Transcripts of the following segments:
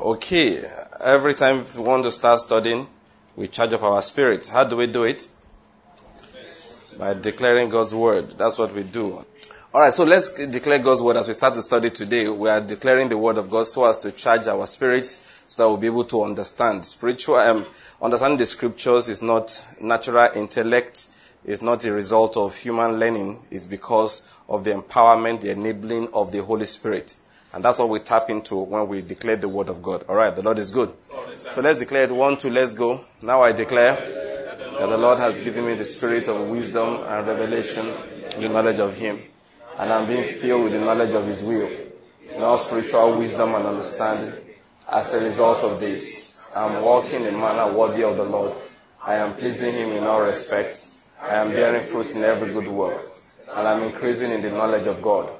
Okay, every time we want to start studying, we charge up our spirits. How do we do it? By declaring God's word. That's what we do. All right, so let's declare God's word as we start to study today. We are declaring the word of God so as to charge our spirits so that we'll be able to understand. Spiritual, um, understanding the scriptures is not natural intellect, it's not a result of human learning, it's because of the empowerment, the enabling of the Holy Spirit. And that's what we tap into when we declare the word of God. All right, the Lord is good. So let's declare it. One, two, let's go. Now I declare that the Lord has given me the spirit of wisdom and revelation the knowledge of Him and I'm being filled with the knowledge of His will, in all spiritual wisdom and understanding. As a result of this, I'm walking in a manner worthy of the Lord. I am pleasing Him in all respects. I am bearing fruit in every good work, and I'm increasing in the knowledge of God.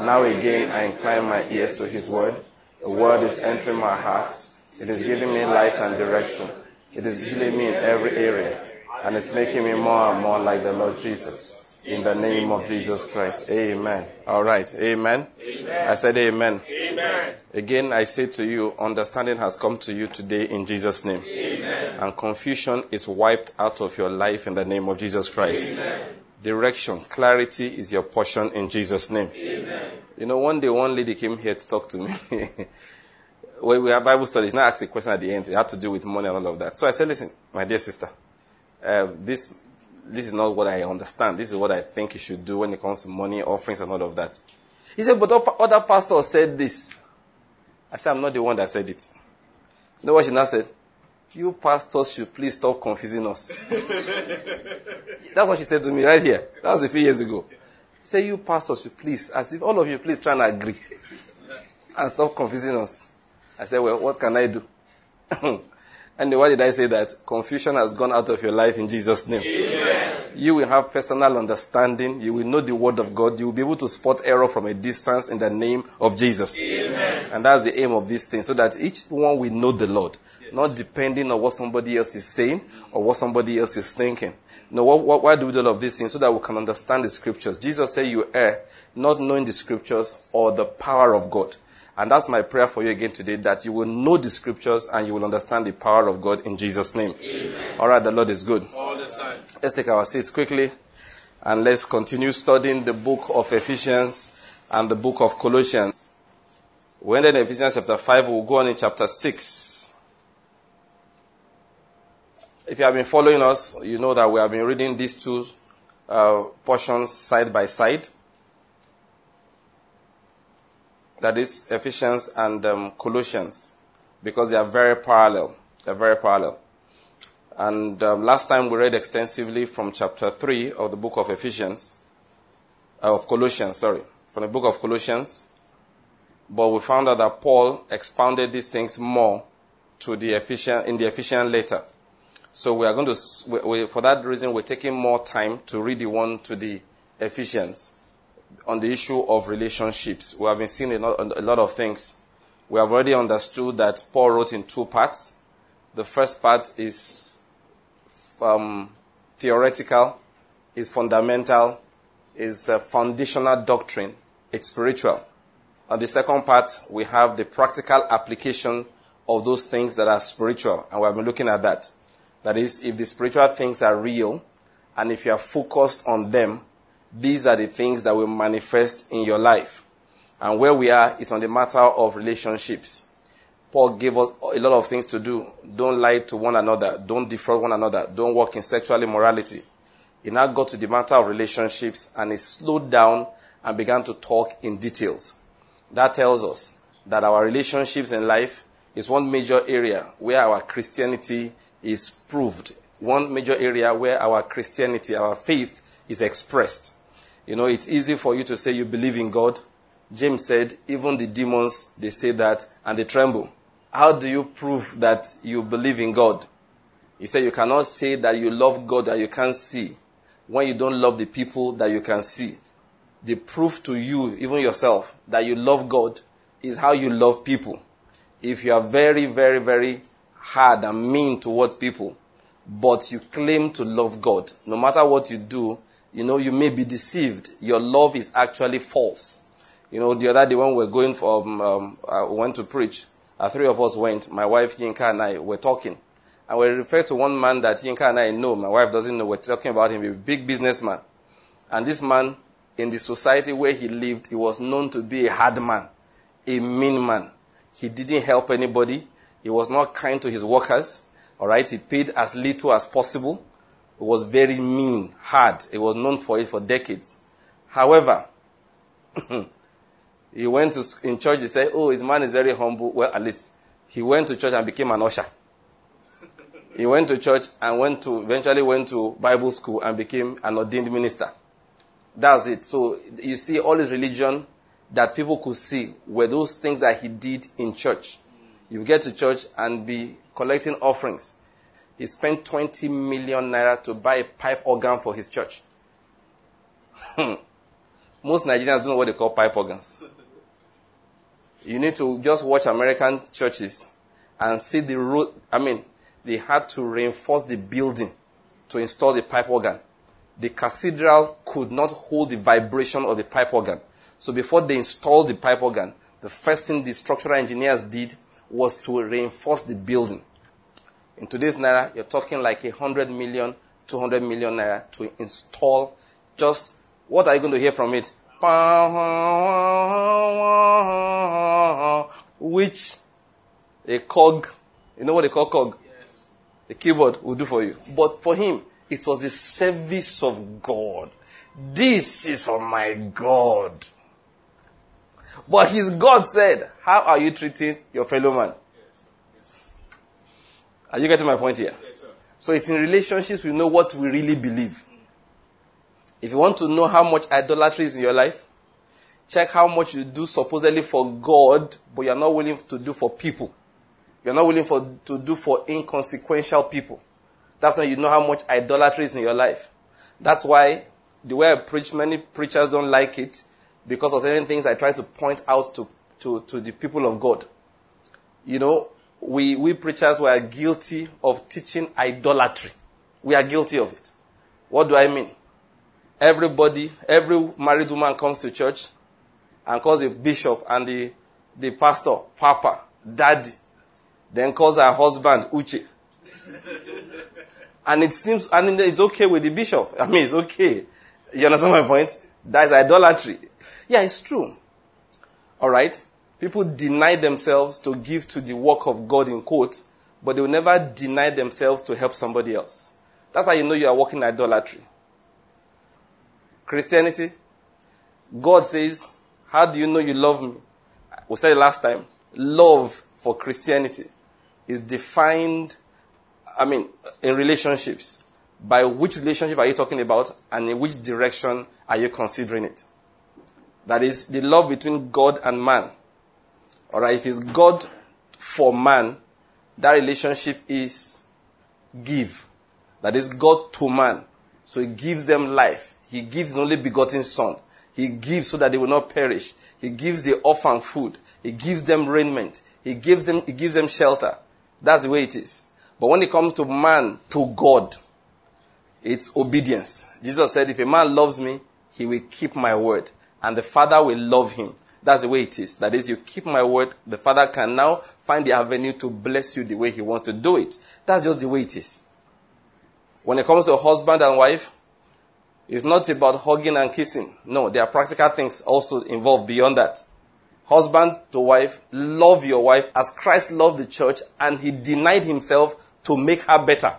Now again, I incline my ears to His word. The word is entering my heart. It is giving me light and direction. It is healing me in every area, and it's making me more and more like the Lord Jesus. In the name of Jesus Christ. Amen. All right. Amen. amen. I said amen. amen. Again, I say to you, understanding has come to you today in Jesus' name. Amen. And confusion is wiped out of your life in the name of Jesus Christ. Direction, clarity is your portion in Jesus' name. You know, one day one lady came here to talk to me. when we have Bible studies, now asked a question at the end. It had to do with money and all of that. So I said, listen, my dear sister, uh, this this is not what I understand. This is what I think you should do when it comes to money, offerings, and all of that. He said, but other pastors said this. I said, I'm not the one that said it. You know what she now said? You pastors should please stop confusing us. That's what she said to me right here. That was a few years ago. Said, You pastors should please, as if all of you please try and agree and stop confusing us. I said, Well, what can I do? And why did I say that? Confusion has gone out of your life in Jesus' name. Amen. You will have personal understanding. You will know the word of God. You will be able to spot error from a distance in the name of Jesus. Amen. And that's the aim of this thing, so that each one will know the Lord, yes. not depending on what somebody else is saying or what somebody else is thinking. No, what, what, why do we do all of these things? So that we can understand the scriptures. Jesus said you err, not knowing the scriptures or the power of God. And that's my prayer for you again today that you will know the scriptures and you will understand the power of God in Jesus' name. Amen. All right, the Lord is good. All the time. Let's take our seats quickly and let's continue studying the book of Ephesians and the book of Colossians. We ended in Ephesians chapter 5, we'll go on in chapter 6. If you have been following us, you know that we have been reading these two uh, portions side by side. That is Ephesians and um, Colossians, because they are very parallel. They're very parallel. And um, last time we read extensively from chapter 3 of the book of Ephesians, uh, of Colossians, sorry, from the book of Colossians. But we found out that Paul expounded these things more to the Ephesian, in the Ephesian letter. So we are going to, we, we, for that reason, we're taking more time to read the one to the Ephesians on the issue of relationships. We have been seeing a lot, a lot of things. We have already understood that Paul wrote in two parts. The first part is um, theoretical, is fundamental, is a foundational doctrine. It's spiritual. On the second part, we have the practical application of those things that are spiritual, and we have been looking at that. That is, if the spiritual things are real, and if you are focused on them, these are the things that will manifest in your life. And where we are is on the matter of relationships. Paul gave us a lot of things to do. Don't lie to one another. Don't defraud one another. Don't walk in sexual immorality. He now got to the matter of relationships and he slowed down and began to talk in details. That tells us that our relationships in life is one major area where our Christianity is proved. One major area where our Christianity, our faith is expressed. You know, it's easy for you to say you believe in God. James said, even the demons, they say that and they tremble. How do you prove that you believe in God? He said you cannot say that you love God that you can't see when you don't love the people that you can see. The proof to you, even yourself, that you love God is how you love people. If you are very, very, very hard and mean towards people, but you claim to love God, no matter what you do, you know, you may be deceived. Your love is actually false. You know, the other day when we were going from, um, I went to preach, Uh, three of us went. My wife, Yinka, and I were talking. And we referred to one man that Yinka and I know. My wife doesn't know. We're talking about him, a big businessman. And this man, in the society where he lived, he was known to be a hard man, a mean man. He didn't help anybody. He was not kind to his workers. All right. He paid as little as possible. Was very mean, hard. He was known for it for decades. However, he went to in church. He said, "Oh, his man is very humble." Well, at least he went to church and became an usher. He went to church and went to eventually went to Bible school and became an ordained minister. That's it. So you see, all his religion that people could see were those things that he did in church. You get to church and be collecting offerings. He spent 20 million naira to buy a pipe organ for his church. Hmm. Most Nigerians don't know what they call pipe organs. You need to just watch American churches and see the road. I mean, they had to reinforce the building to install the pipe organ. The cathedral could not hold the vibration of the pipe organ. So before they installed the pipe organ, the first thing the structural engineers did was to reinforce the building. In today's naira, you're talking like a hundred million, two hundred million naira to install just what are you going to hear from it? Which a Korg, you know what they call Korg? Yes. The keyboard will do for you. But for him, it was the service of God. This is for my God. But his God said, How are you treating your fellow man? Are you getting my point here? Yes, sir. so it's in relationships we know what we really believe. If you want to know how much idolatry is in your life, check how much you do supposedly for God, but you're not willing to do for people. You're not willing for, to do for inconsequential people. That's when you know how much idolatry is in your life. That's why the way I preach, many preachers don't like it because of certain things I try to point out to, to, to the people of God. You know, we, we preachers were guilty of teaching idolatry. We are guilty of it. What do I mean? Everybody, every married woman comes to church and calls the bishop and the, the pastor, Papa, Daddy, then calls her husband, Uche. and it seems, and it's okay with the bishop. I mean, it's okay. You understand my point? That is idolatry. Yeah, it's true. Alright? People deny themselves to give to the work of God in quote, but they will never deny themselves to help somebody else. That's how you know you are walking idolatry. Christianity, God says, How do you know you love me? We said last time, love for Christianity is defined, I mean, in relationships. By which relationship are you talking about and in which direction are you considering it? That is the love between God and man. Alright, if it's God for man, that relationship is give. That is God to man. So he gives them life. He gives his only begotten son. He gives so that they will not perish. He gives the orphan food. He gives them raiment. He gives them, he gives them shelter. That's the way it is. But when it comes to man, to God, it's obedience. Jesus said, if a man loves me, he will keep my word. And the Father will love him. That's the way it is. That is, you keep my word, the Father can now find the avenue to bless you the way he wants to do it. That's just the way it is. When it comes to husband and wife, it's not about hugging and kissing. No, there are practical things also involved beyond that. Husband to wife, love your wife as Christ loved the church and he denied himself to make her better.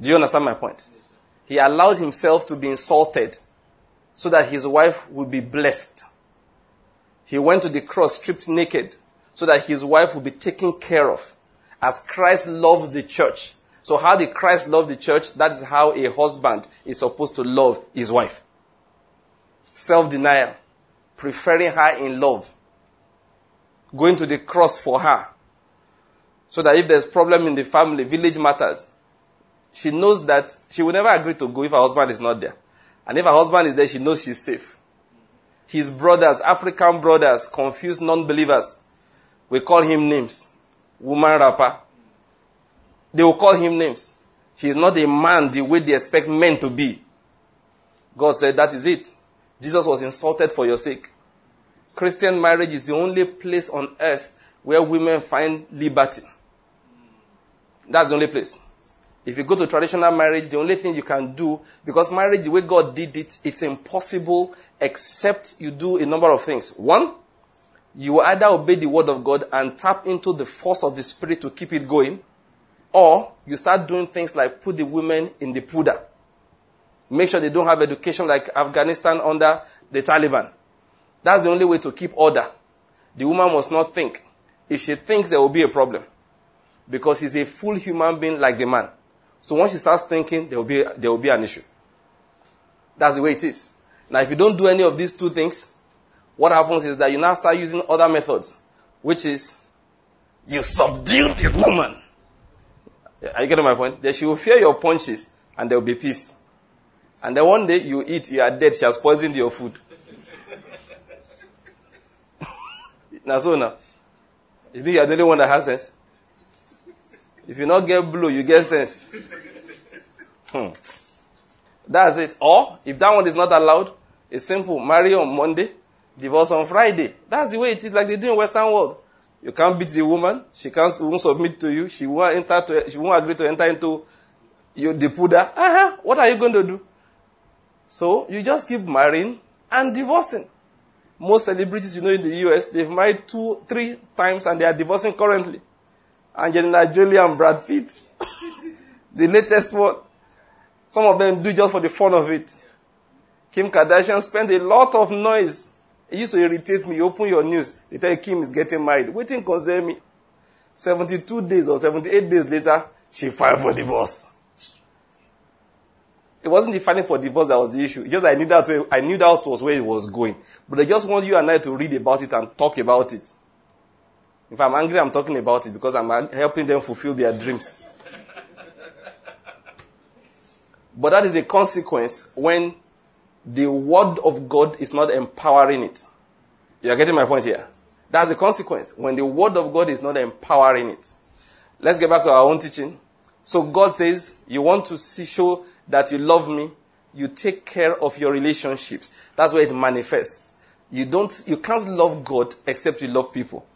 Do you understand my point? He allowed himself to be insulted so that his wife would be blessed. He went to the cross stripped naked so that his wife would be taken care of as Christ loved the church so how did Christ love the church? That is how a husband is supposed to love his wife. Self-denial. Preferring her in love. Going to the cross for her. So that if there's problem in the family, village matters, she knows that she will never agree to go if her husband is not there. And if her husband is there, she knows she's safe. His brothers, African brothers, confused non-believers, we call him names. Woman wrapper, they will call him names. He is not a man the way they expect men to be. God said, That is it. Jesus was insulted for your sake. Christian marriage is the only place on earth where women find liberty. That's the only place. If you go to traditional marriage, the only thing you can do, because marriage, the way God did it, it's impossible except you do a number of things. One, you either obey the word of God and tap into the force of the spirit to keep it going, or you start doing things like put the women in the purdah. Make sure they don't have education like Afghanistan under the Taliban. That's the only way to keep order. The woman must not think. If she thinks, there will be a problem. Because she's a full human being like the man. So once she starts thinking, there will be, there will be an issue. That's the way it is. Now, if you don't do any of these two things, what happens is that you now start using other methods, which is you subdue the woman. Are you getting my point? Then she will fear your punches and there will be peace. And then one day you eat, you are dead, she has poisoned your food. now, so now, you think you are the only one that has sense? If you not get blue, you get sense. Hmm. That's it. Or, if that one is not allowed, it's simple. Marry on Monday, divorce on Friday. That's the way it is, like they do in Western world. You can't beat the woman. She can't won't submit to you. She won't enter to. She won't agree to enter into your the. Uh-huh. What are you going to do? So you just keep marrying and divorcing. Most celebrities you know in the US, they've married two, three times and they are divorcing currently. Angelina Jolie and Brad Pitt. the latest one. Some of them do just for the fun of it. Kim Kardashian spent a lot of noise. It used to irritate me. You open your news, they tell you Kim is getting married. Waiting concern me. 72 days or 78 days later, she filed for divorce. It wasn't the filing for divorce that was the issue. Just I knew that I knew that was where it was going. But I just want you and I to read about it and talk about it. If I'm angry, I'm talking about it because I'm helping them fulfill their dreams. but that is a consequence when the word of God is not empowering it. You're getting my point here? That's the consequence when the word of God is not empowering it. Let's get back to our own teaching. So God says, you want to see, show that you love me, you take care of your relationships. That's where it manifests. You don't, you can't love God except you love people.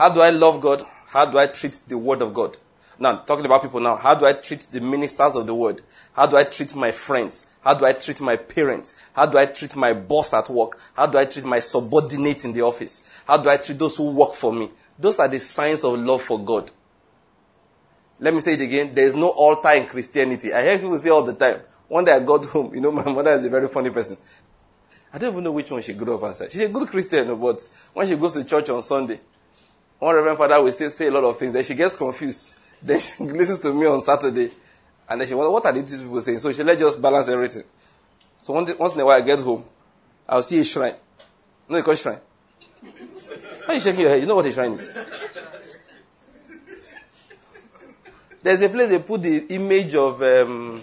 How do I love God? How do I treat the word of God? Now, talking about people now, how do I treat the ministers of the word? How do I treat my friends? How do I treat my parents? How do I treat my boss at work? How do I treat my subordinates in the office? How do I treat those who work for me? Those are the signs of love for God. Let me say it again. There is no altar in Christianity. I hear people say all the time. One day I got home. You know, my mother is a very funny person. I don't even know which one she grew up as. She's a good Christian, but when she goes to church on Sunday, one Reverend Father will say, say a lot of things. Then she gets confused. Then she listens to me on Saturday. And then she wonders, what are these people saying? So she let just balance everything. So once, once in a while I get home, I'll see a shrine. No, you call shrine. Why are you shaking your head? You know what a shrine is. There's a place they put the image of um,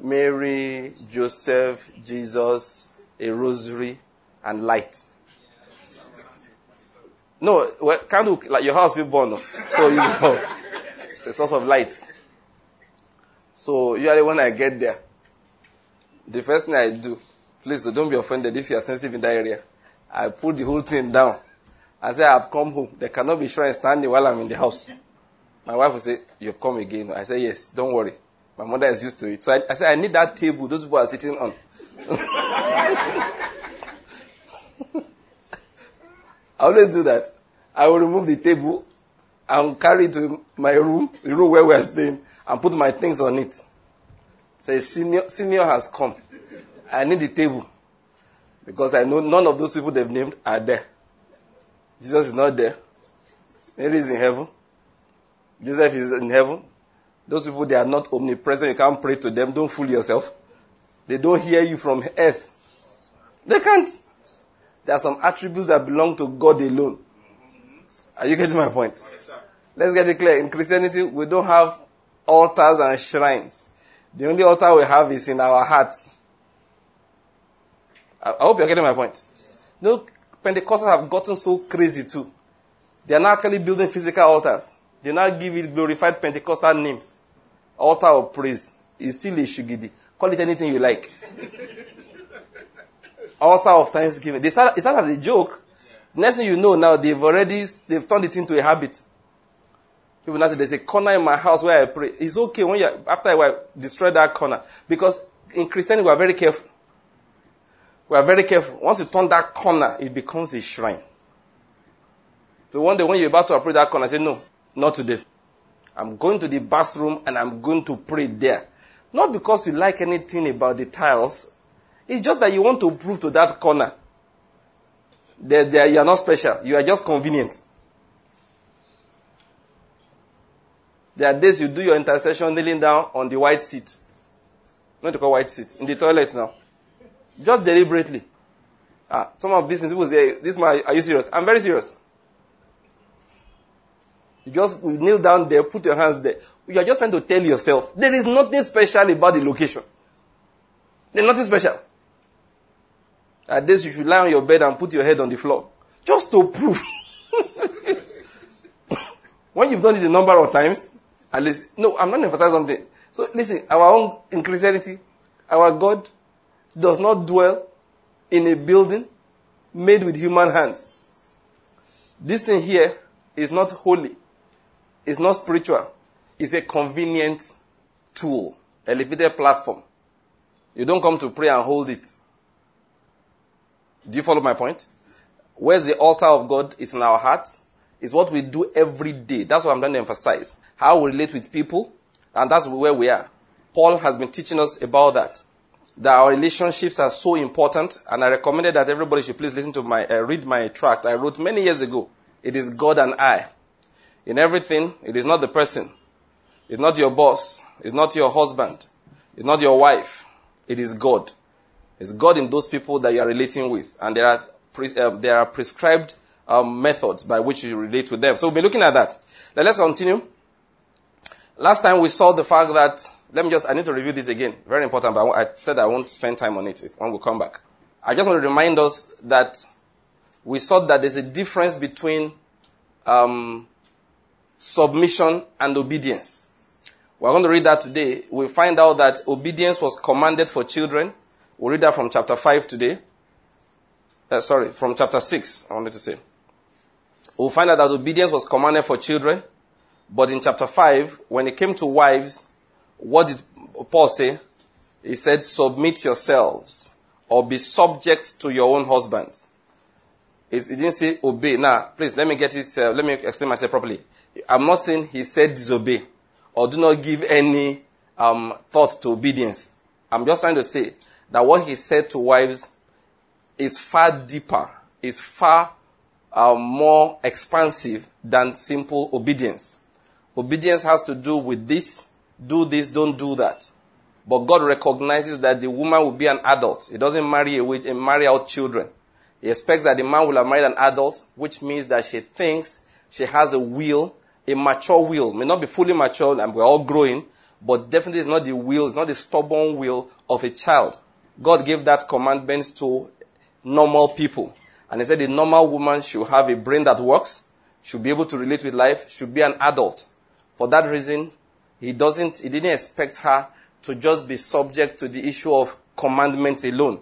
Mary, Joseph, Jesus, a rosary, and light. No, well, candle, like your house be born. So, you know, it's a source of light. So, usually when I get there, the first thing I do, please don't be offended if you are sensitive in that area. I put the whole thing down. I say, I've come home. There cannot be shrine standing while I'm in the house. My wife will say, You've come again. I say, Yes, don't worry. My mother is used to it. So I, I say, I need that table those people are sitting on. I always do that. I will remove the table and carry it to my room, the room where we are staying, and put my things on it. Say, senior, senior has come. I need the table. Because I know none of those people they've named are there. Jesus is not there. Mary is in heaven. Joseph is in heaven. Those people, they are not omnipresent. You can't pray to them. Don't fool yourself. They don't hear you from earth. They can't. There are some attributes that belong to God alone. Are you getting my point? Yes, Let's get it clear. In Christianity, we don't have altars and shrines. The only altar we have is in our hearts. I, I hope you're getting my point. No, Pentecostals have gotten so crazy too. They are now actually building physical altars. They now give it glorified Pentecostal names. Altar of praise. is still a shugidi. Call it anything you like altar of thanksgiving. They start, it started as a joke. Next thing you know now, they've already, they've turned it into a habit. People now say, there's a corner in my house where I pray. It's okay when you, after I destroy that corner. Because in Christianity, we are very careful. We are very careful. Once you turn that corner, it becomes a shrine. So one day when you're about to pray that corner, I say, no, not today. I'm going to the bathroom and I'm going to pray there. Not because you like anything about the tiles. It's just that you want to prove to that corner that, that you are not special. You are just convenient. There are days you do your intercession kneeling down on the white seat. Not to call white seat. In the toilet now. Just deliberately. Ah, some of these people say, this man, are you serious? I'm very serious. You just kneel down there, put your hands there. You are just trying to tell yourself there is nothing special about the location. There's nothing special. At this, you should lie on your bed and put your head on the floor. Just to prove. when you've done it a number of times, at least, no, I'm not emphasizing something. So listen, our own Christianity, our God does not dwell in a building made with human hands. This thing here is not holy. It's not spiritual. It's a convenient tool, elevated platform. You don't come to pray and hold it. Do you follow my point? Where's the altar of God It's in our heart. It's what we do every day. That's what I'm trying to emphasize. How we relate with people, and that's where we are. Paul has been teaching us about that. That our relationships are so important, and I recommended that everybody should please listen to my, uh, read my tract I wrote many years ago. It is God and I. In everything, it is not the person. It's not your boss. It's not your husband. It's not your wife. It is God. It's God in those people that you are relating with. And there are, pre- uh, there are prescribed um, methods by which you relate with them. So we'll be looking at that. Now let's continue. Last time we saw the fact that, let me just, I need to review this again. Very important, but I said I won't spend time on it if, when we come back. I just want to remind us that we saw that there's a difference between um, submission and obedience. We're going to read that today. We find out that obedience was commanded for children. We'll read that from chapter 5 today. Uh, sorry, from chapter 6, I wanted to say. We'll find out that obedience was commanded for children. But in chapter 5, when it came to wives, what did Paul say? He said, submit yourselves or be subject to your own husbands. He didn't say obey. Now, please, let me get this, uh, let me explain myself properly. I'm not saying he said disobey or do not give any um, thought to obedience. I'm just trying to say that what he said to wives is far deeper, is far uh, more expansive than simple obedience. Obedience has to do with this, do this, don't do that. But God recognizes that the woman will be an adult. He doesn't marry a and marry out children. He expects that the man will have married an adult, which means that she thinks she has a will a mature will. May not be fully mature and we're all growing, but definitely it's not the will, it's not the stubborn will of a child. God gave that commandment to normal people. And he said a normal woman should have a brain that works, should be able to relate with life, should be an adult. For that reason, he doesn't, he didn't expect her to just be subject to the issue of commandments alone.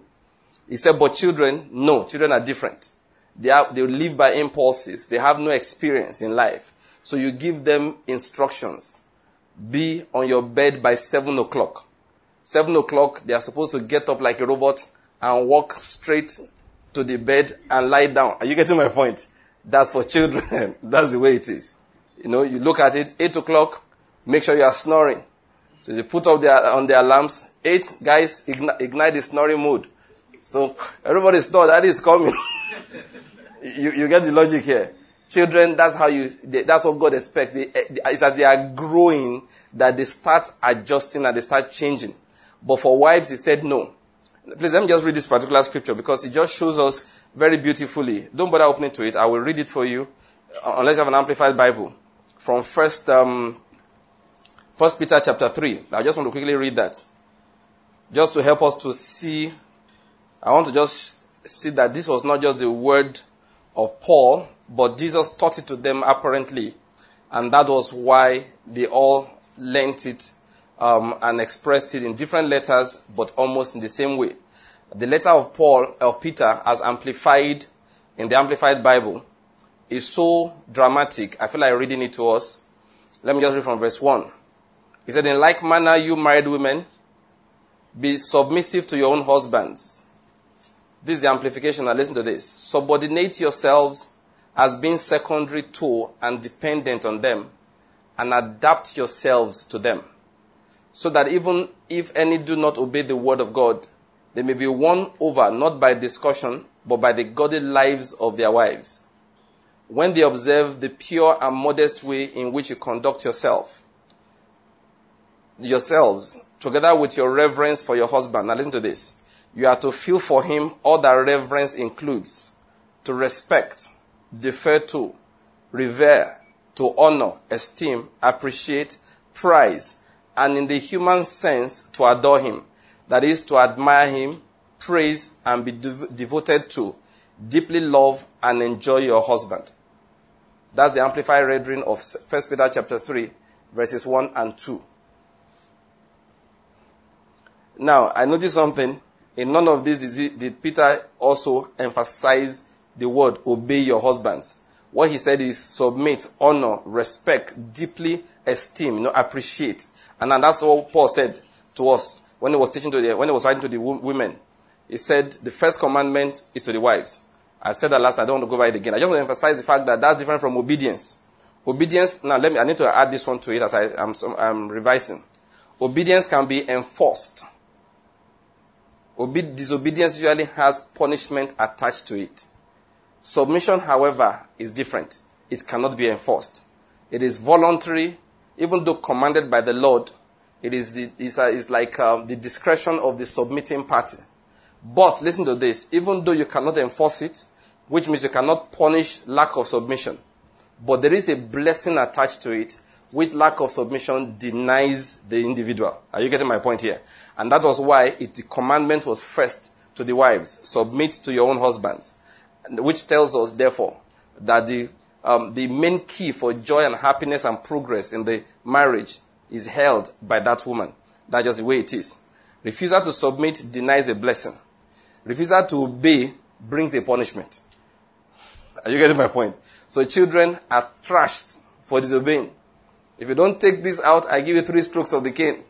He said, but children, no, children are different. They, are, they live by impulses. They have no experience in life. So you give them instructions. Be on your bed by 7 o'clock. 7 o'clock, they are supposed to get up like a robot and walk straight to the bed and lie down. Are you getting my point? That's for children. That's the way it is. You know, you look at it, 8 o'clock, make sure you are snoring. So they put up their, on their alarms. 8, guys, ignite, ignite the snoring mode. So everybody snore, that is coming. you, you get the logic here. Children, that's how you, that's what God expects. Eh, it's as they are growing that they start adjusting and they start changing. But for wives, he said no. Please let me just read this particular scripture because it just shows us very beautifully. Don't bother opening to it. I will read it for you, uh, unless you have an amplified Bible. From first, um, First Peter chapter 3. I just want to quickly read that. Just to help us to see, I want to just see that this was not just the word of Paul, but Jesus taught it to them apparently, and that was why they all learnt it um, and expressed it in different letters, but almost in the same way. The letter of Paul, of Peter, as amplified in the Amplified Bible is so dramatic. I feel like reading it to us. Let me just read from verse 1. He said, In like manner, you married women, be submissive to your own husbands. This is the amplification. Now listen to this. Subordinate yourselves as being secondary to and dependent on them, and adapt yourselves to them. So that even if any do not obey the word of God, they may be won over not by discussion, but by the godly lives of their wives. When they observe the pure and modest way in which you conduct yourself, yourselves, together with your reverence for your husband. Now listen to this. You are to feel for him all that reverence includes. To respect, defer to, revere, to honor, esteem, appreciate, prize, and in the human sense, to adore him. That is, to admire him, praise, and be dev- devoted to, deeply love, and enjoy your husband. That's the amplified rendering of 1 Peter chapter 3, verses 1 and 2. Now, I noticed something. In none of this did Peter also emphasize the word obey your husbands. What he said is submit, honor, respect, deeply esteem, you know, appreciate. And that's what Paul said to us when he was teaching to the, when he was writing to the women. He said the first commandment is to the wives. I said that last, I don't want to go over it again. I just want to emphasize the fact that that's different from obedience. Obedience, now let me, I need to add this one to it as I, am I'm, I'm revising. Obedience can be enforced. Obe- disobedience usually has punishment attached to it. Submission, however, is different. It cannot be enforced. It is voluntary, even though commanded by the Lord. It is, it's, a, it's like um, the discretion of the submitting party. But listen to this: even though you cannot enforce it, which means you cannot punish lack of submission, but there is a blessing attached to it, which lack of submission denies the individual. Are you getting my point here? And that was why it, the commandment was first to the wives submit to your own husbands, which tells us, therefore, that the, um, the main key for joy and happiness and progress in the marriage is held by that woman. That's just the way it is. Refusal to submit denies a blessing. Refusal to obey brings a punishment. Are you getting my point? So children are thrashed for disobeying. If you don't take this out, I give you three strokes of the cane.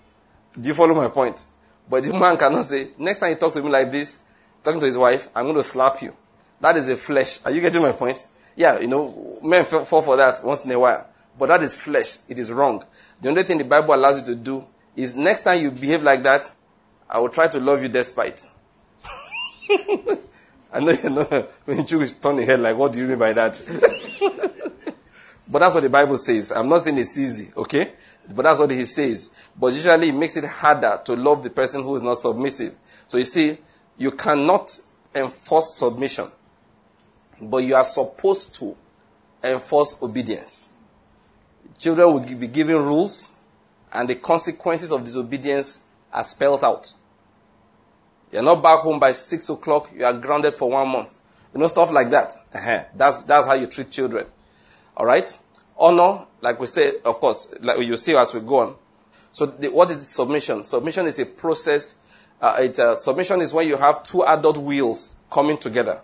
Do you follow my point? But the man cannot say, next time you talk to me like this, talking to his wife, I'm going to slap you. That is a flesh. Are you getting my point? Yeah, you know, men fall for that once in a while. But that is flesh. It is wrong. The only thing the Bible allows you to do is next time you behave like that, I will try to love you despite. I know you know when Jews turn their head like, what do you mean by that? but that's what the Bible says. I'm not saying it's easy, okay? But that's what he says. But usually it makes it harder to love the person who is not submissive. So you see, you cannot enforce submission, but you are supposed to enforce obedience. Children will be given rules, and the consequences of disobedience are spelled out. You're not back home by six o'clock, you are grounded for one month. You know, stuff like that. That's, that's how you treat children. All right? Honor, like we say, of course, like you see as we go on. So, the, what is submission? Submission is a process. Uh, uh, submission is when you have two adult wills coming together.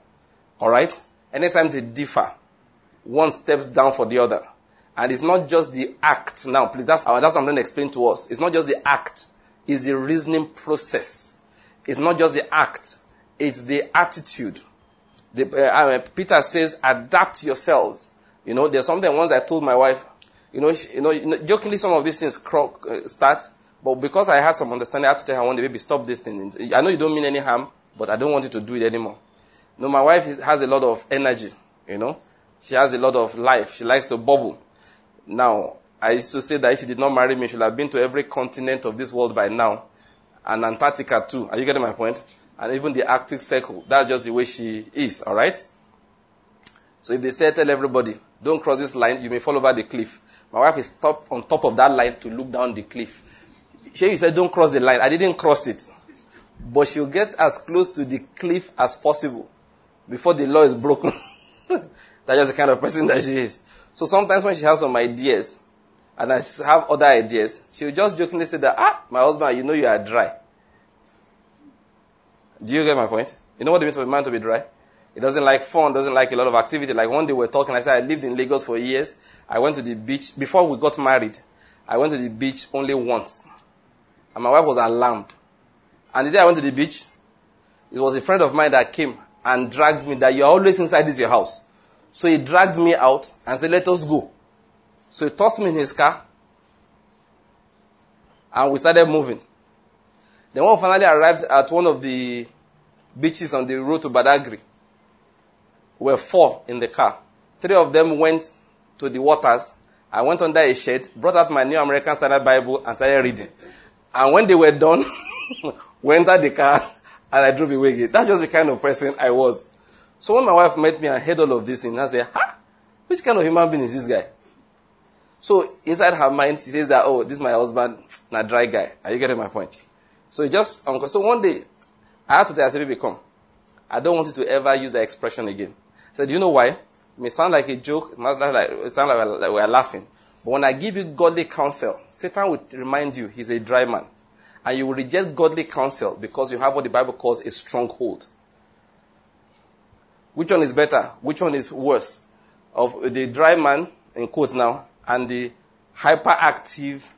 All right? Anytime they differ, one steps down for the other. And it's not just the act. Now, please, that's, uh, that's what I'm going to explain to us. It's not just the act, it's the reasoning process. It's not just the act, it's the attitude. The, uh, Peter says, adapt yourselves you know, there's something once I told my wife, you know, she, you know, jokingly some of these things uh, start, but because I had some understanding, I had to tell her one day, baby, stop this thing. I know you don't mean any harm, but I don't want you to do it anymore. Know, my wife has a lot of energy, you know. She has a lot of life. She likes to bubble. Now, I used to say that if she did not marry me, she would have been to every continent of this world by now. And Antarctica too. Are you getting my point? And even the Arctic Circle. That's just the way she is, alright? So if they say, tell everybody, don't cross this line, you may fall over the cliff. My wife is top, on top of that line to look down the cliff. She said, don't cross the line. I didn't cross it. But she'll get as close to the cliff as possible before the law is broken. That's just the kind of person that she is. So sometimes when she has some ideas, and I have other ideas, she'll just jokingly say that, ah, my husband, you know you are dry. Do you get my point? You know what it means for a man to be dry? He doesn't like fun, doesn't like a lot of activity. Like one day we were talking, I said, I lived in Lagos for years. I went to the beach. Before we got married, I went to the beach only once. And my wife was alarmed. And the day I went to the beach, it was a friend of mine that came and dragged me that you're always inside this your house. So he dragged me out and said, let us go. So he tossed me in his car and we started moving. Then when we finally arrived at one of the beaches on the road to Badagri, we were four in the car. Three of them went to the waters. I went under a shed, brought out my New American Standard Bible and started reading. And when they were done, we entered the car and I drove away again. That's just the kind of person I was. So when my wife met me and heard all of this things, I said, ha, which kind of human being is this guy? So inside her mind, she says that, oh, this is my husband, not dry guy. Are you getting my point? So it just, um, so one day, I had to tell her, baby, come. I don't want you to ever use that expression again. I said, do you know why? It may sound like a joke, it sound like, it sound like we're laughing. But when I give you godly counsel, Satan will remind you he's a dry man. And you will reject godly counsel because you have what the Bible calls a stronghold. Which one is better? Which one is worse? Of the dry man, in quotes now, and the hyperactive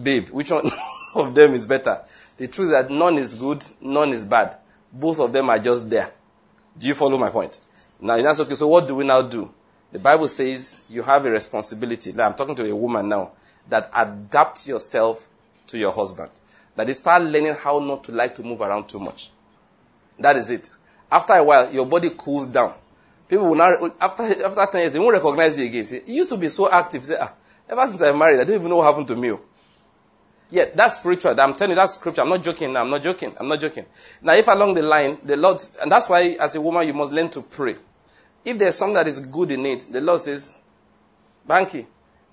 babe. Which one of them is better? The truth is that none is good, none is bad. Both of them are just there. Do you follow my point? Now, that's okay. So, what do we now do? The Bible says you have a responsibility. Now, I'm talking to a woman now that adapt yourself to your husband. That is, start learning how not to like to move around too much. That is it. After a while, your body cools down. People will now, after, after 10 years, they won't recognize you again. You used to be so active. Say, ah, ever since I married, I don't even know what happened to me. Yeah, that's spiritual. I'm telling you, that's scripture. I'm not joking. I'm not joking. I'm not joking. Now, if along the line, the Lord, and that's why as a woman, you must learn to pray. If there's something that is good in it, the Lord says, Banky,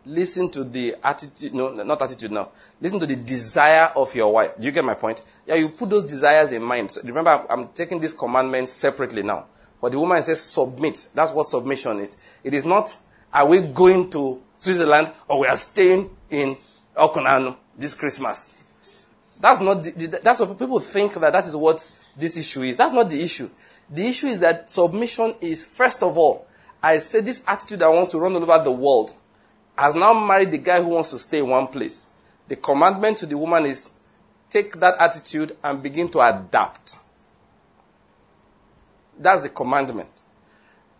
listen to the attitude, no, not attitude now. Listen to the desire of your wife. Do you get my point? Yeah, you put those desires in mind. So remember, I'm, taking these commandments separately now. For the woman says submit. That's what submission is. It is not, are we going to Switzerland or we are staying in Okunanu this Christmas? That's not, the, that's what people think that that is what this issue is. That's not the issue. The issue is that submission is, first of all, I say this attitude that wants to run all over the world has now married the guy who wants to stay in one place. The commandment to the woman is take that attitude and begin to adapt. That's the commandment.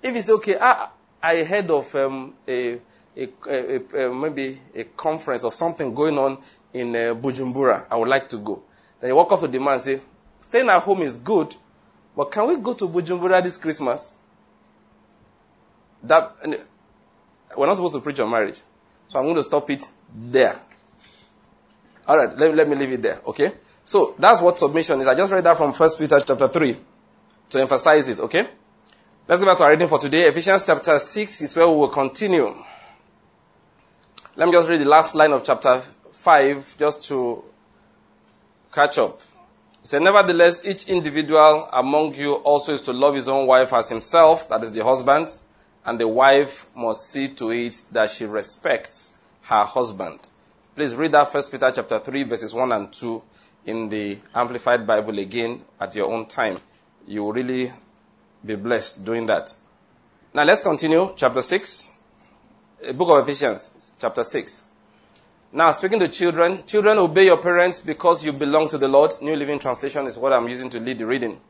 If it's okay, I, I heard of um, a, a, a, a, maybe a conference or something going on in uh, Bujumbura. I would like to go. Then you walk up to the man and say, staying at home is good, but can we go to Bujumbura this Christmas? That, we're not supposed to preach on marriage. So I'm going to stop it there. All right, let, let me leave it there, okay? So that's what submission is. I just read that from 1 Peter chapter 3 to emphasize it, okay? Let's go back to our reading for today. Ephesians chapter 6 is where we will continue. Let me just read the last line of chapter 5 just to catch up. Said, Nevertheless, each individual among you also is to love his own wife as himself, that is the husband, and the wife must see to it that she respects her husband. Please read that First Peter chapter 3, verses 1 and 2 in the Amplified Bible again at your own time you will really be blessed doing that. Now let's continue. Chapter 6, book of Ephesians, chapter 6. Now, speaking to children, children obey your parents because you belong to the Lord. New Living Translation is what I'm using to lead the reading.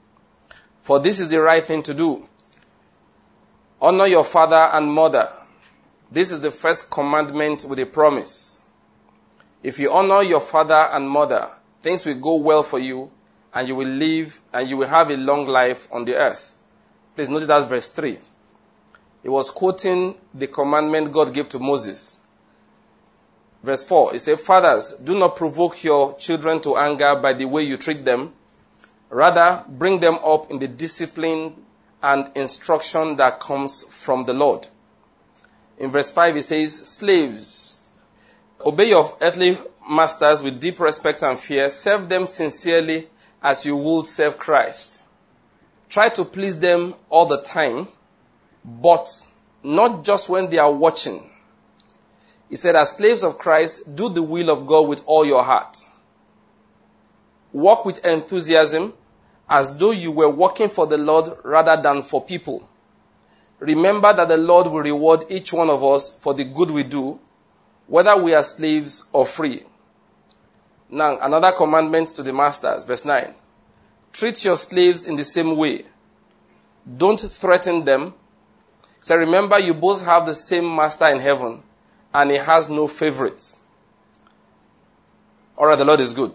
For this is the right thing to do. Honor your father and mother. This is the first commandment with a promise. If you honor your father and mother, things will go well for you and you will live and you will have a long life on the earth. Please notice that's verse 3. He was quoting the commandment God gave to Moses. Verse 4, he said, Fathers, do not provoke your children to anger by the way you treat them. Rather, bring them up in the discipline and instruction that comes from the Lord. In verse 5, he says, Slaves, obey your earthly masters with deep respect and fear. Serve them sincerely as you would serve Christ. Try to please them all the time, but not just when they are watching. He said, as slaves of Christ, do the will of God with all your heart. Walk with enthusiasm as though you were working for the Lord rather than for people. Remember that the Lord will reward each one of us for the good we do, whether we are slaves or free. Now, another commandment to the masters, verse 9. Treat your slaves in the same way. Don't threaten them. So remember, you both have the same master in heaven, and he has no favorites. All right, the Lord is good.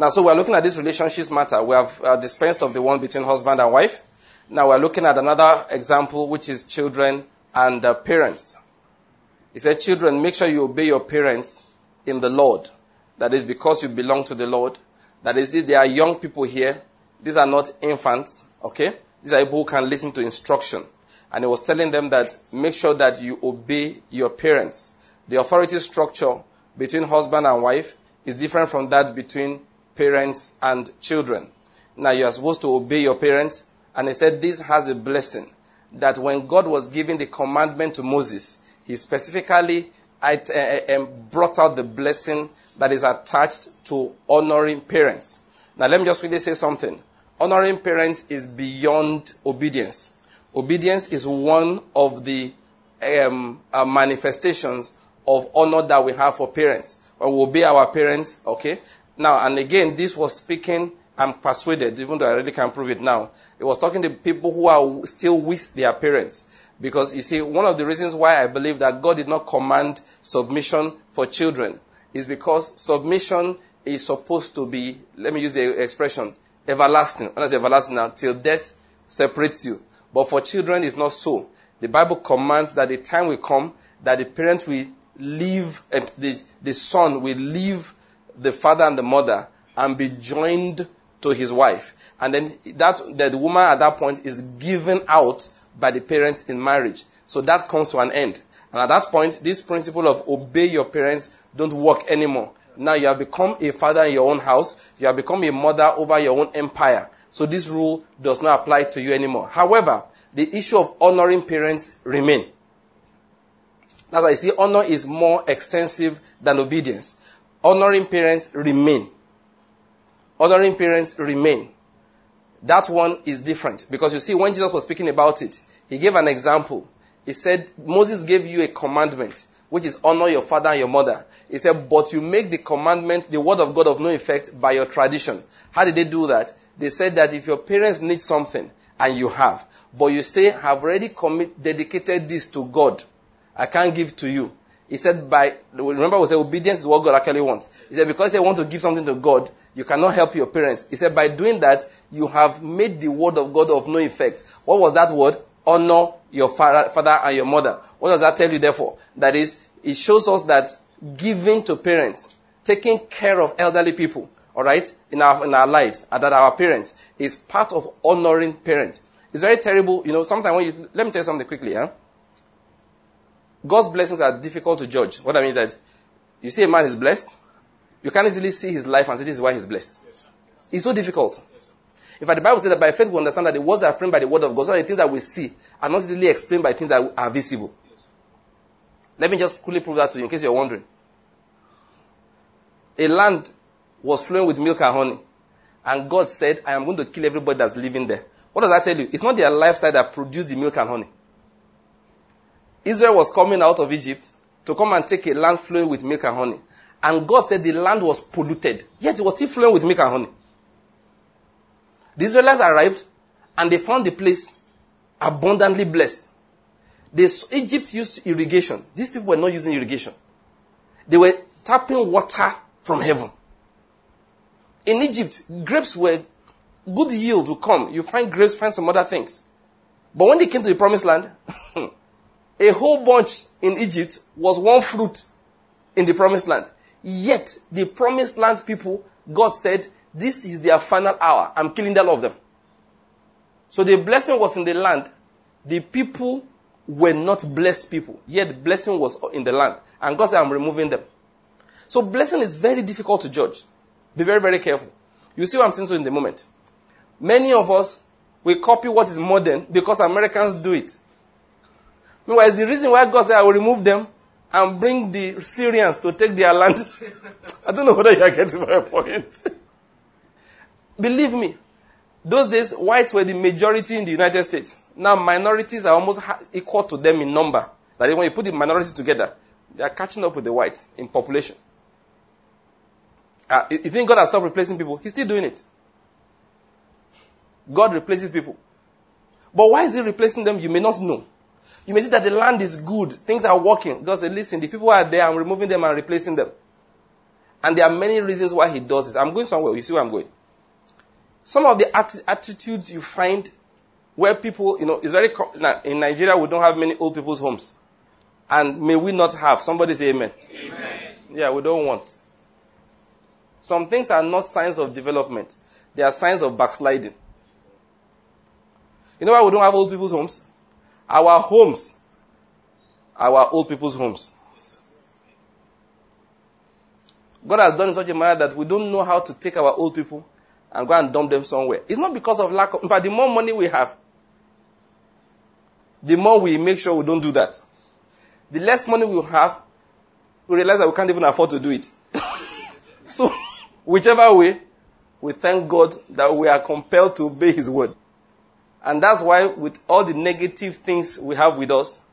Now, so we're looking at this relationships matter. We have uh, dispensed of the one between husband and wife. Now we're looking at another example, which is children and uh, parents. He said, Children, make sure you obey your parents in the Lord. That is because you belong to the Lord. That is, there are young people here. These are not infants, okay? These are people who can listen to instruction. And he was telling them that make sure that you obey your parents. The authority structure between husband and wife is different from that between parents and children. Now you are supposed to obey your parents. And he said this has a blessing that when God was giving the commandment to Moses, he specifically uh, uh, brought out the blessing that is attached to honoring parents. Now let me just really say something. Honoring parents is beyond obedience. Obedience is one of the um, uh, manifestations of honor that we have for parents. When we obey our parents, okay, now, and again, this was speaking, I'm persuaded, even though I really can't prove it now. It was talking to people who are still with their parents. Because you see, one of the reasons why I believe that God did not command submission for children is because submission is supposed to be, let me use the expression, everlasting. When I say everlasting now, till death separates you. But for children, it's not so. The Bible commands that the time will come that the parent will leave, uh, the, the son will leave the father and the mother and be joined to his wife. And then that, that the woman at that point is given out by the parents in marriage. So that comes to an end. And at that point, this principle of obey your parents don't work anymore. Now you have become a father in your own house. You have become a mother over your own empire. So this rule does not apply to you anymore. However, the issue of honoring parents remain. Why I see honor is more extensive than obedience honoring parents remain. Honoring parents remain. That one is different because you see, when Jesus was speaking about it, he gave an example. He said, Moses gave you a commandment, which is honor your father and your mother. He said, but you make the commandment, the word of God of no effect by your tradition. How did they do that? They said that if your parents need something and you have, but you say, I've already commit, dedicated this to God, I can't give to you. He said, by, remember we said obedience is what God actually wants. He said, because they want to give something to God, you cannot help your parents. He said, by doing that, you have made the word of God of no effect. What was that word? Honor your father, and your mother. What does that tell you therefore? That is, it shows us that giving to parents, taking care of elderly people, all right, in our, in our lives, that our parents is part of honoring parents. It's very terrible, you know, sometimes when you, let me tell you something quickly, huh? God's blessings are difficult to judge. What I mean is that you see a man is blessed, you can't easily see his life and say this is why he's blessed. Yes, it's so difficult. Yes, In fact, the Bible says that by faith we understand that the words are framed by the word of God, so the things that we see are not easily explained by things that are visible. Yes. Let me just quickly prove that to you in case you're wondering. A land was flowing with milk and honey, and God said, I am going to kill everybody that's living there. What does that tell you? It's not their lifestyle that produced the milk and honey. Israel was coming out of Egypt to come and take a land flowing with milk and honey. And God said the land was polluted, yet it was still flowing with milk and honey. The Israelites arrived and they found the place abundantly blessed. This, Egypt used irrigation. These people were not using irrigation. They were tapping water from heaven. In Egypt, grapes were good yield will come. You find grapes, find some other things. But when they came to the promised land, a whole bunch in Egypt was one fruit in the promised land. Yet, the promised land's people, God said, this is their final hour. I'm killing all of them. So the blessing was in the land. The people were not blessed people. Yet blessing was in the land. And God said, I'm removing them. So blessing is very difficult to judge. Be very, very careful. You see what I'm saying so in the moment. Many of us, we copy what is modern because Americans do it. Meanwhile, it's the reason why God said, I will remove them and bring the Syrians to take their land. I don't know whether you are getting my point. Believe me, Those days, whites were the majority in the United States. Now, minorities are almost equal to them in number. That when you put the minorities together, they are catching up with the whites in population. Uh, you think God has stopped replacing people? He's still doing it. God replaces people. But why is He replacing them? You may not know. You may see that the land is good, things are working. God said, Listen, the people are there, I'm removing them and replacing them. And there are many reasons why He does this. I'm going somewhere, you see where I'm going. Some of the att- attitudes you find where people, you know, it's very, in Nigeria, we don't have many old people's homes. And may we not have. Somebody say amen. amen. Yeah, we don't want. Some things are not signs of development, they are signs of backsliding. You know why we don't have old people's homes? Our homes, our old people's homes. God has done in such a manner that we don't know how to take our old people and go and dump them somewhere. It's not because of lack of, but the more money we have, the more we make sure we don't do that. The less money we have, we realize that we can't even afford to do it. so, whichever way, we thank God that we are compelled to obey His word. And that's why, with all the negative things we have with us,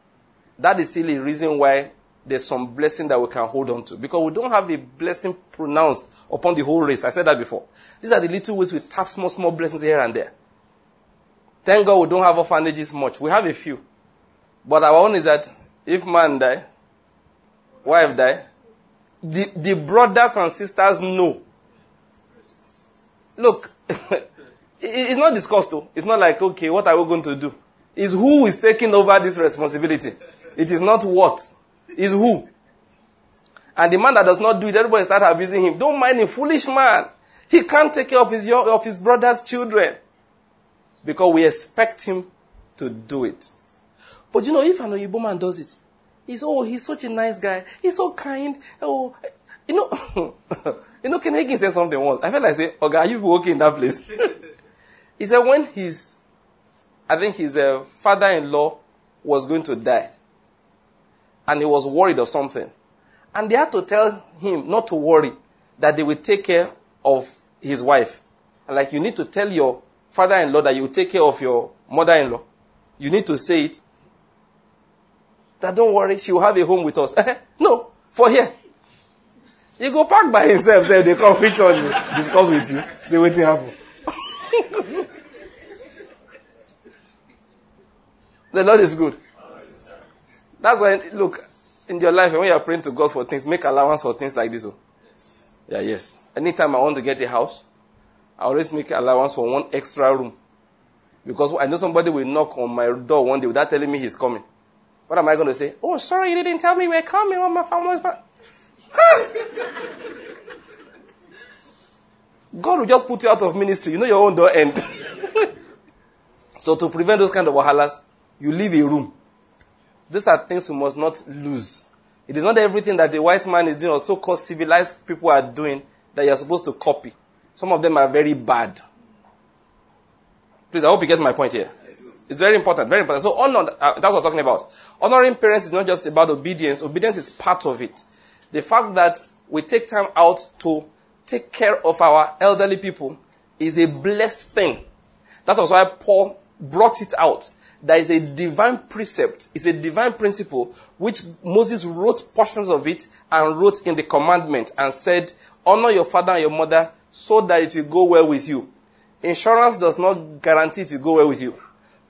that is still a reason why there's some blessing that we can hold on to. Because we don't have a blessing pronounced upon the whole race. I said that before. These are the little ways we tap small, small blessings here and there. Thank God we don't have orphanages much. We have a few. But our own is that if man die, wife die, the, the brothers and sisters know. Look, it's not discussed though. It's not like, okay, what are we going to do? It's who is taking over this responsibility. It is not what. It's who. And the man that does not do it, everybody start abusing him. Don't mind him, foolish man. He can't take care of his, of his brother's children. Because we expect him to do it. But you know, if an Oyibo man does it, he's, oh, he's such a nice guy. He's so kind. Oh, you know, you know, Ken Hagin said something once. I felt like say, okay, are you working in that place? he said when his, I think his uh, father-in-law was going to die, and he was worried or something, and they had to tell him not to worry, that they will take care of his wife. And like, you need to tell your father-in-law that you will take care of your mother-in-law. You need to say it. That don't worry, she will have a home with us. no, for here. You go park by himself, say they come which on you, discuss with you, say what happen. the Lord is good. That's why, look, in your life, when you are praying to God for things, make allowance for things like this. Oh. Yeah, yes. Anytime I want to get a house, I always make allowance for one extra room. Because I know somebody will knock on my door one day without telling me he's coming. What am I going to say? Oh, sorry, you didn't tell me we're coming. Oh, my family's back. God will just put you out of ministry. You know your own door end. so to prevent those kind of wahalas, you leave a room. These are things you must not lose. It is not everything that the white man is doing or so-called civilized people are doing that you're supposed to copy. Some of them are very bad. Please, I hope you get my point here. It's very important, very important. So honor, uh, that's what I'm talking about. Honoring parents is not just about obedience. Obedience is part of it. The fact that we take time out to take care of our elderly people is a blessed thing. That was why Paul brought it out. There is a divine precept, it's a divine principle, which Moses wrote portions of it and wrote in the commandment and said, Honor your father and your mother so that it will go well with you. Insurance does not guarantee it will go well with you.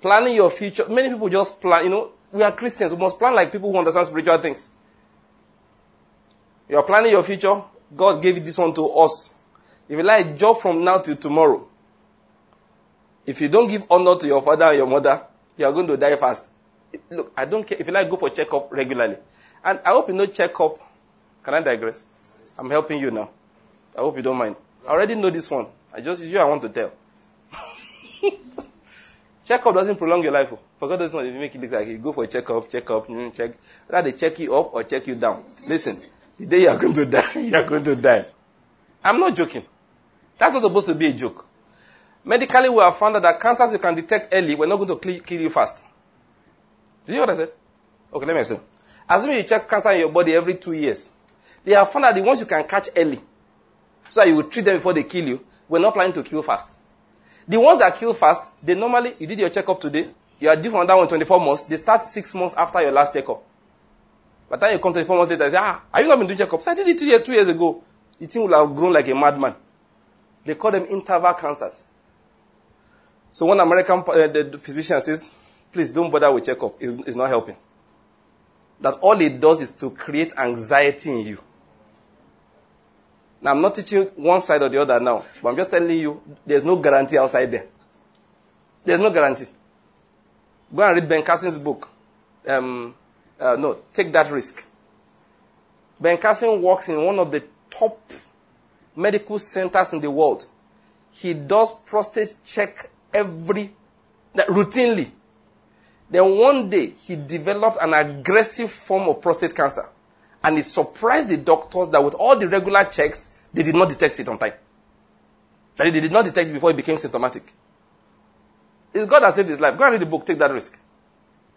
Planning your future, many people just plan, you know, we are Christians, we must plan like people who understand spiritual things. You are planning your future, God gave this one to us. If you like, job from now till tomorrow. If you don't give honor to your father and your mother, you are going to die fast. Look, I don't care if you like go for checkup regularly. And I hope you know checkup. Can I digress? I'm helping you now. I hope you don't mind. I already know this one. I just you I want to tell. checkup doesn't prolong your life. For God doesn't make it look like you go for a checkup, checkup, mm, check. Rather check you up or check you down. Listen, the day you are going to die, you are going to die. I'm not joking. That's not supposed to be a joke. Medically, we have found out that cancers you can detect early, we're not going to kill you fast. Did you hear what I said? Okay, let me explain. Assume you check cancer in your body every two years, they have found that the ones you can catch early, so that you will treat them before they kill you, we're not planning to kill fast. The ones that kill fast, they normally, you did your checkup today, you are due for another one 24 months, they start six months after your last checkup. By the time you come 24 months later, you say, ah, have you not been doing checkups? I did it two years, two years ago. The thing will have grown like a madman. They call them interval cancers. So one American uh, the physician says, please don't bother with checkup. It's, it's not helping. That all it does is to create anxiety in you. Now, I'm not teaching one side or the other now, but I'm just telling you there's no guarantee outside there. There's no guarantee. Go and read Ben Carson's book. Um, uh, no, take that risk. Ben Carson works in one of the top medical centers in the world. He does prostate check every routinely. Then one day he developed an aggressive form of prostate cancer. And it surprised the doctors that with all the regular checks, they did not detect it on time. That they did not detect it before it became symptomatic. It's God that saved his life. Go and read the book, take that risk.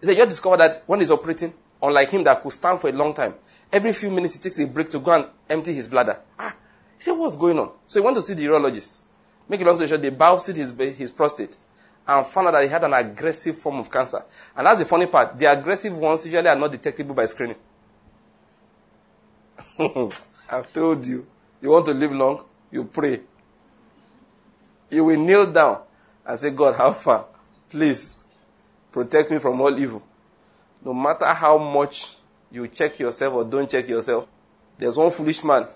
He said, You discover that when he's operating, unlike him that could stand for a long time, every few minutes he takes a break to go and empty his bladder. Ah, he said, What's going on? So he went to see the urologist. Make a long story short, they biopsied his, his prostate and found out that he had an aggressive form of cancer. And that's the funny part. The aggressive ones usually are not detectable by screening. I've told you. You want to live long? You pray. You will kneel down and say, God, how far? Please protect me from all evil. No matter how much you check yourself or don't check yourself, there's one foolish man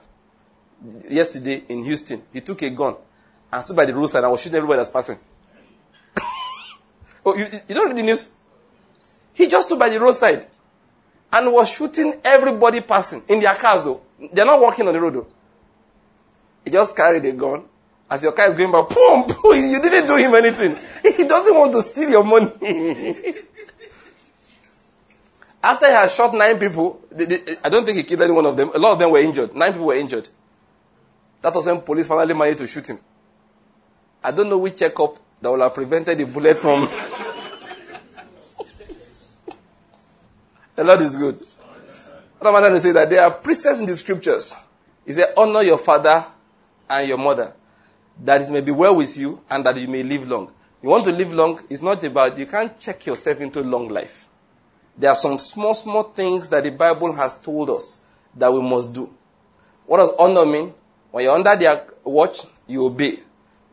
yesterday in Houston. He took a gun and stood by the roadside and was shooting everybody that's passing. oh, you, you don't read the news? He just stood by the roadside and was shooting everybody passing in their cars. Though. They're not walking on the road. Though. He just carried a gun. As your car is going by, boom, boom, you didn't do him anything. He doesn't want to steal your money. After he had shot nine people, they, they, I don't think he killed any one of them. A lot of them were injured. Nine people were injured. That was when police finally managed to shoot him. I don't know which checkup that would have prevented the bullet from. the Lord is good. What am I trying to say? That there are precepts in the scriptures. He said, honor your father and your mother, that it may be well with you and that you may live long. You want to live long, it's not about, you can't check yourself into long life. There are some small, small things that the Bible has told us that we must do. What does honor mean? When you're under their watch, you obey.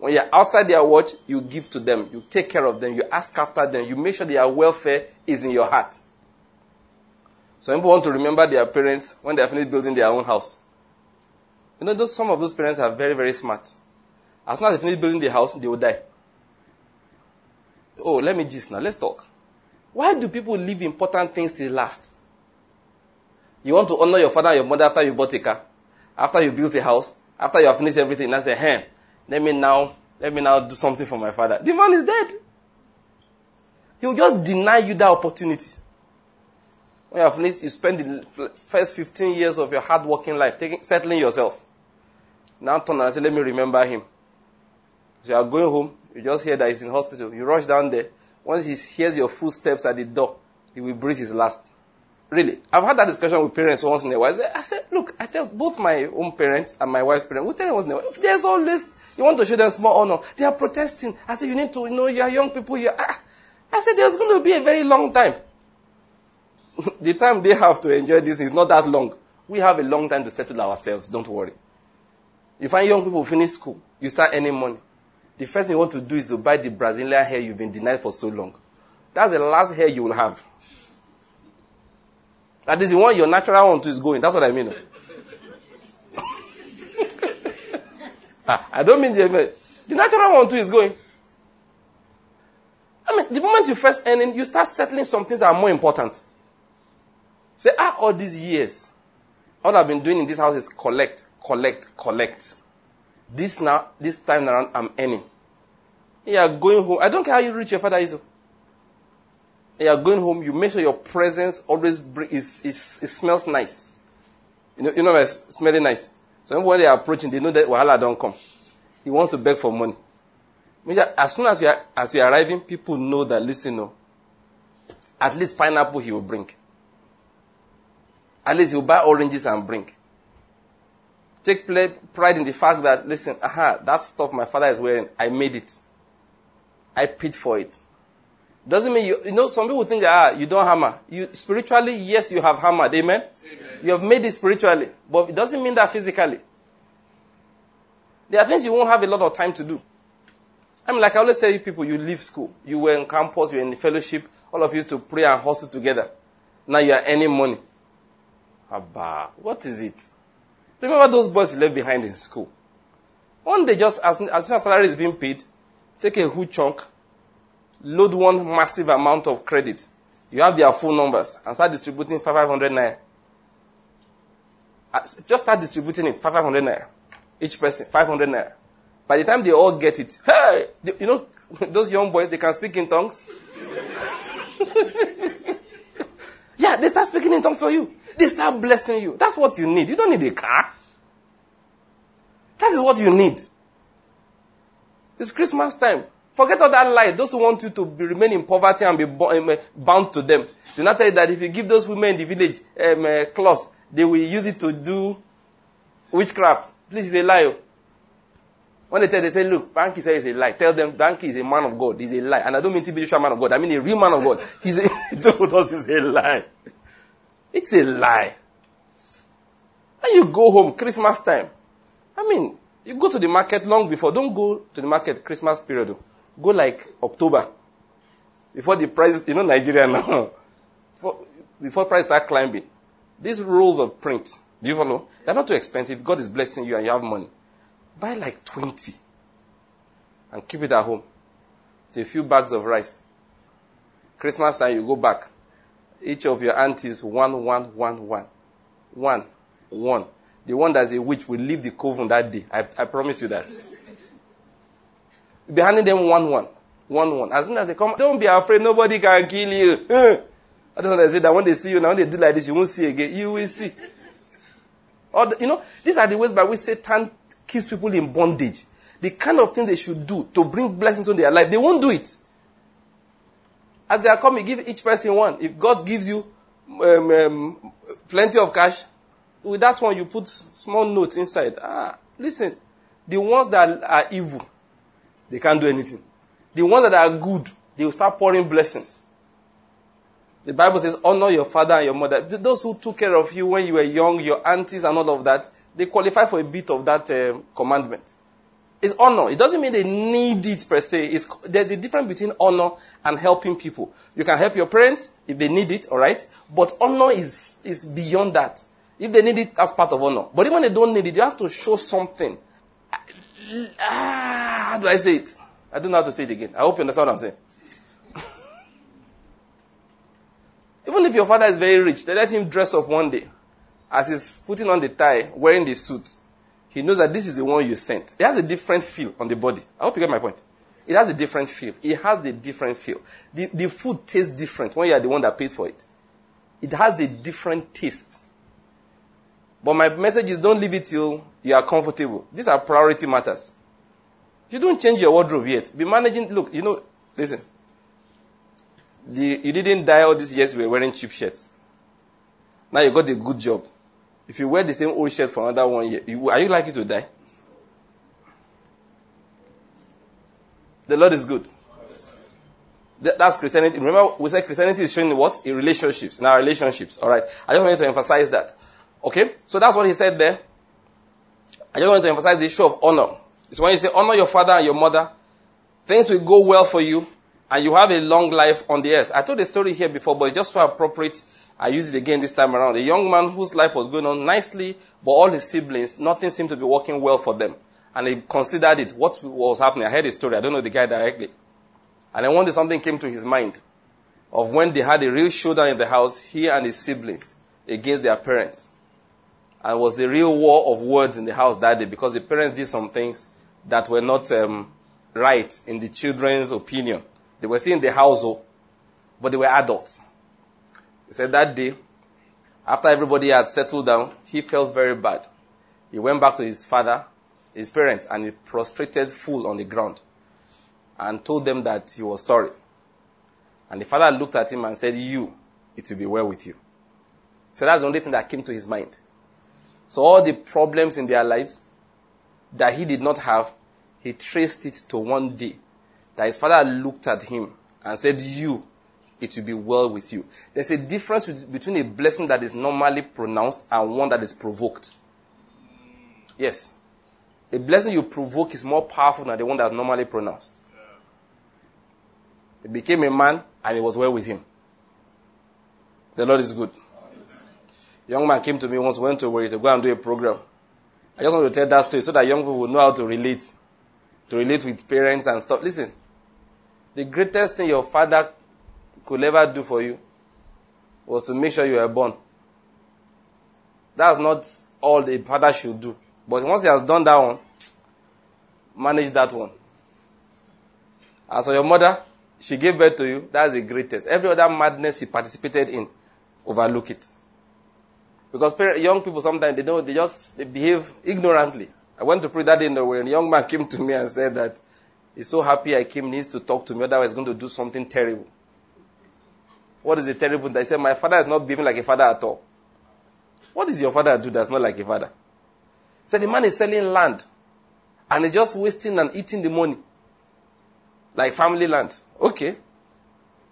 When you're outside their watch, you give to them. You take care of them. You ask after them. You make sure their welfare is in your heart. Some people want to remember their parents when they are finished building their own house. You know, those, some of those parents are very, very smart. As soon as they finish building the house, they will die. Oh, let me just now. Let's talk. Why do people leave important things till last? You want to honor your father and your mother after you bought a car, after you built a house, after you have finished everything. And say, hey, let me now, let me now do something for my father. The man is dead. He will just deny you that opportunity. When you have finished, you spend the first 15 years of your hard working life taking, settling yourself. Now turn and say, let me remember him. So you are going home, you just hear that he's in hospital. You rush down there. Once he hears your footsteps at the door, he will breathe his last. Really. I've had that discussion with parents once in a while. I said, look, I tell both my own parents and my wife's parents, we tell them once in a while, if there's always you want to show them small honor. They are protesting. I said, you need to know you are young people. You ah. I said, there's going to be a very long time. the time they have to enjoy this is not that long. We have a long time to settle ourselves. Don't worry. You find young people finish school, you start earning money. The first thing you want to do is to buy the Brazilian hair you've been denied for so long. That's the last hair you will have. That is the one your natural one is going. That's what I mean. I don't mean the, the natural one too is going. I mean, the moment you first earn in, you start settling some things that are more important. Say, ah, all these years, all I've been doing in this house is collect, collect, collect. This now, this time around, I'm earning. You are going home. I don't care how you reach your father is. You are going home. You make sure your presence always is, is, it smells nice. You know, you know, it's smelling nice. So when they are approaching, they know that Wahala don't come. He wants to beg for money. As soon as you are, as you are arriving, people know that, listen, no, at least pineapple he will bring. At least he'll buy oranges and bring. Take pride in the fact that, listen, aha, that stuff my father is wearing, I made it. I paid for it. Doesn't mean you, you know, some people think, ah, you don't hammer. You, spiritually, yes, you have hammered. Amen? You have made it spiritually, but it doesn't mean that physically. There are things you won't have a lot of time to do. I mean, like I always tell you people, you leave school. You were in campus, you were in the fellowship. All of you used to pray and hustle together. Now you are earning money. Abba, what is it? Remember those boys you left behind in school? One day, just as, as soon as salary is being paid, take a huge chunk, load one massive amount of credit. You have their phone numbers and start distributing 500 naira. Just start distributing it, 500 naira. Each person, 500 naira. By the time they all get it, hey, you know, those young boys, they can speak in tongues. yeah, they start speaking in tongues for you. They start blessing you. That's what you need. You don't need a car. That is what you need. It's Christmas time. Forget all that lie. Those who want you to be, remain in poverty and be um, bound to them. Do not tell you that if you give those women in the village um, uh, cloth, they will use it to do witchcraft. Please, it's a lie. Oh. When they tell, they say, look, Banky says it's a lie. Tell them Banky is a man of God. He's a lie. And I don't mean a man of God. I mean a real man of God. He's a, he told us it's a lie. It's a lie. And you go home Christmas time. I mean, you go to the market long before. Don't go to the market Christmas period. Oh. Go like October. Before the price, you know Nigeria now. before, before price start climbing. These rolls of print, do you follow? They're not too expensive. God is blessing you and you have money. Buy like 20 and keep it at home. It's a few bags of rice. Christmas time, you go back. Each of your aunties, one, one, one, one. One, one. The one that's a witch will leave the coven that day. I, I promise you that. be handing them one, one. One, one. As soon as they come, don't be afraid, nobody can kill you. Eh. I just want to say that when they see you, now when they do like this, you won't see again. You will see. Or, the, you know, these are the ways by which Satan keeps people in bondage. The kind of thing they should do to bring blessings on their life, they won't do it. As they are coming, give each person one. If God gives you um, um, plenty of cash, with that one you put small notes inside. Ah, listen, the ones that are evil, they can't do anything. The ones that are good, they will start pouring blessings. The Bible says, honor your father and your mother. Those who took care of you when you were young, your aunties and all of that, they qualify for a bit of that uh, commandment. It's honor. It doesn't mean they need it per se. It's, there's a difference between honor and helping people. You can help your parents if they need it, all right? But honor is, is beyond that. If they need it, that's part of honor. But even when they don't need it, you have to show something. Ah, how do I say it? I don't know how to say it again. I hope you understand what I'm saying. Even if your father is very rich, they let him dress up one day. As he's putting on the tie, wearing the suit, he knows that this is the one you sent. It has a different feel on the body. I hope you get my point. It has a different feel. It has a different feel. The, the food tastes different when you are the one that pays for it. It has a different taste. But my message is don't leave it till you are comfortable. These are priority matters. You don't change your wardrobe yet. Be managing. Look, you know, listen. The, you didn't die all these years you were wearing cheap shirts. Now you got a good job. If you wear the same old shirt for another one year, you, are you likely to die? The Lord is good. That's Christianity. Remember, we said Christianity is showing what? In relationships, in our relationships. All right. I just wanted to emphasize that. Okay? So that's what he said there. I just want to emphasize the issue of honor. It's when you say honor your father and your mother, things will go well for you, and you have a long life on the earth. I told the story here before, but it's just so appropriate I use it again this time around. A young man whose life was going on nicely, but all his siblings, nothing seemed to be working well for them. And he considered it. What was happening? I heard a story. I don't know the guy directly. And then one day something came to his mind of when they had a real showdown in the house, he and his siblings, against their parents. And was a real war of words in the house that day because the parents did some things that were not um, right in the children's opinion. They were still in the household, oh, but they were adults. He said that day, after everybody had settled down, he felt very bad. He went back to his father, his parents, and he prostrated full on the ground and told them that he was sorry. And the father looked at him and said, You, it will be well with you. So that's the only thing that came to his mind. So all the problems in their lives that he did not have, he traced it to one day that his father looked at him and said, You, it will be well with you. There's a difference between a blessing that is normally pronounced and one that is provoked. Yes. A blessing you provoke is more powerful than the one that's normally pronounced. He became a man and it was well with him. The Lord is good. Young man came to me once, went to Warri to go and do a program. I just want to tell that story so that young people will know how to relate, to relate with parents and stuff. Listen, the greatest thing your father could ever do for you was to make sure you were born. That's not all the father should do. But once he has done that one, manage that one. As for your mother, she gave birth to you. That's the greatest. Every other madness she participated in, overlook it. Because young people sometimes they don't, they just they behave ignorantly. I went to pray that day in the way, and a young man came to me and said that he's so happy I came, needs to talk to me, otherwise he's going to do something terrible. What is the terrible thing? I said, My father is not behaving like a father at all. What does your father do that's not like a father? He said, The man is selling land and he's just wasting and eating the money. Like family land. Okay.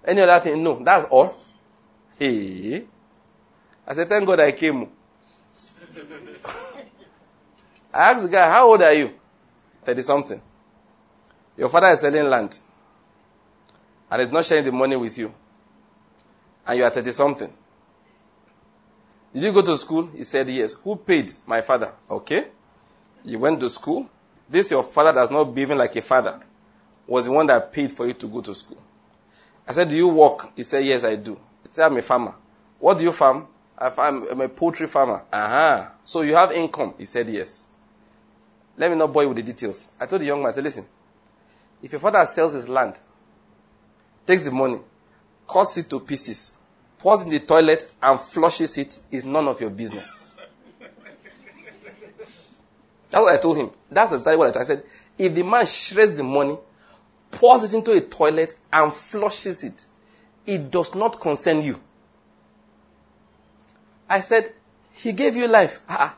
Any other thing? No, that's all. Hey. I said, Thank God I came. I asked the guy, How old are you? 30 something. Your father is selling land and is not sharing the money with you and you are 30 something. Did you go to school? He said, Yes. Who paid? My father. Okay. You went to school. This, your father does not behave like a father, was the one that paid for you to go to school. I said, Do you work? He said, Yes, I do. He said, I'm a farmer. What do you farm? I'm a poultry farmer. Uh-huh. So you have income? He said, Yes. Let me not bore you with the details. I told the young man, I said, Listen, if your father sells his land, takes the money, cuts it to pieces, pours in the toilet and flushes it is none of your business. That's what I told him. That's exactly what I told. I said, if the man shreds the money, pours it into a toilet and flushes it, it does not concern you. I said, he gave you life. Uh-uh.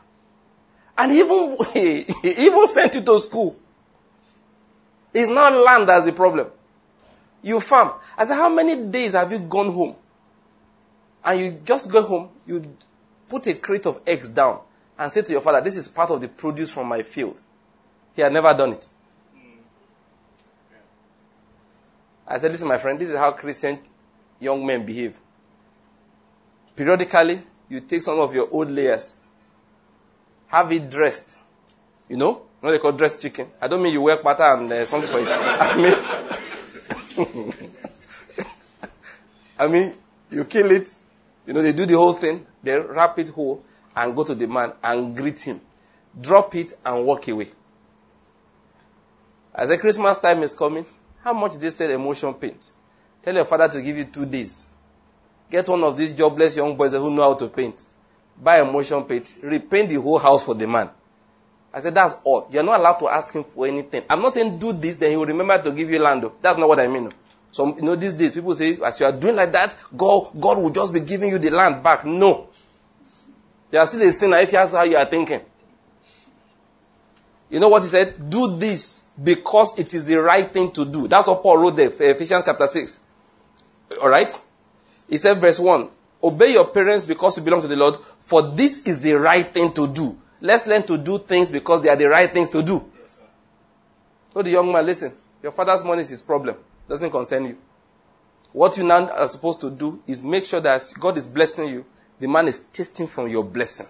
And even, he even sent you to school. It's not land that's the problem. You farm. I said, how many days have you gone home? And you just go home, you put a crate of eggs down and say to your father, This is part of the produce from my field. He had never done it. I said, Listen, my friend, this is how Christian young men behave. Periodically, you take some of your old layers, have it dressed. You know? You know they call dressed chicken. I don't mean you work butter and uh, something for it. I mean, I mean, you kill it, you know, they do the whole thing, they wrap it whole and go to the man and greet him. Drop it and walk away. As the Christmas time is coming, how much they sell emulsion paint? Tell your father to give you two days. Get one of these jobless young boys who know how to paint. Buy emulsion paint. Repaint the whole house for the man. I said, that's all. You're not allowed to ask him for anything. I'm not saying do this, then he will remember to give you land. That's not what I mean. So, you know, these days people say, as you are doing like that, God, God will just be giving you the land back. No. You are still a sinner if that's how you are thinking. You know what he said? Do this because it is the right thing to do. That's what Paul wrote there, Ephesians chapter 6. Alright? He said, verse 1 Obey your parents because you belong to the Lord, for this is the right thing to do. Let's learn to do things because they are the right things to do. Yes, so the young man, listen, your father's money is his problem. Doesn't concern you. What you now are supposed to do is make sure that God is blessing you. The man is tasting from your blessing.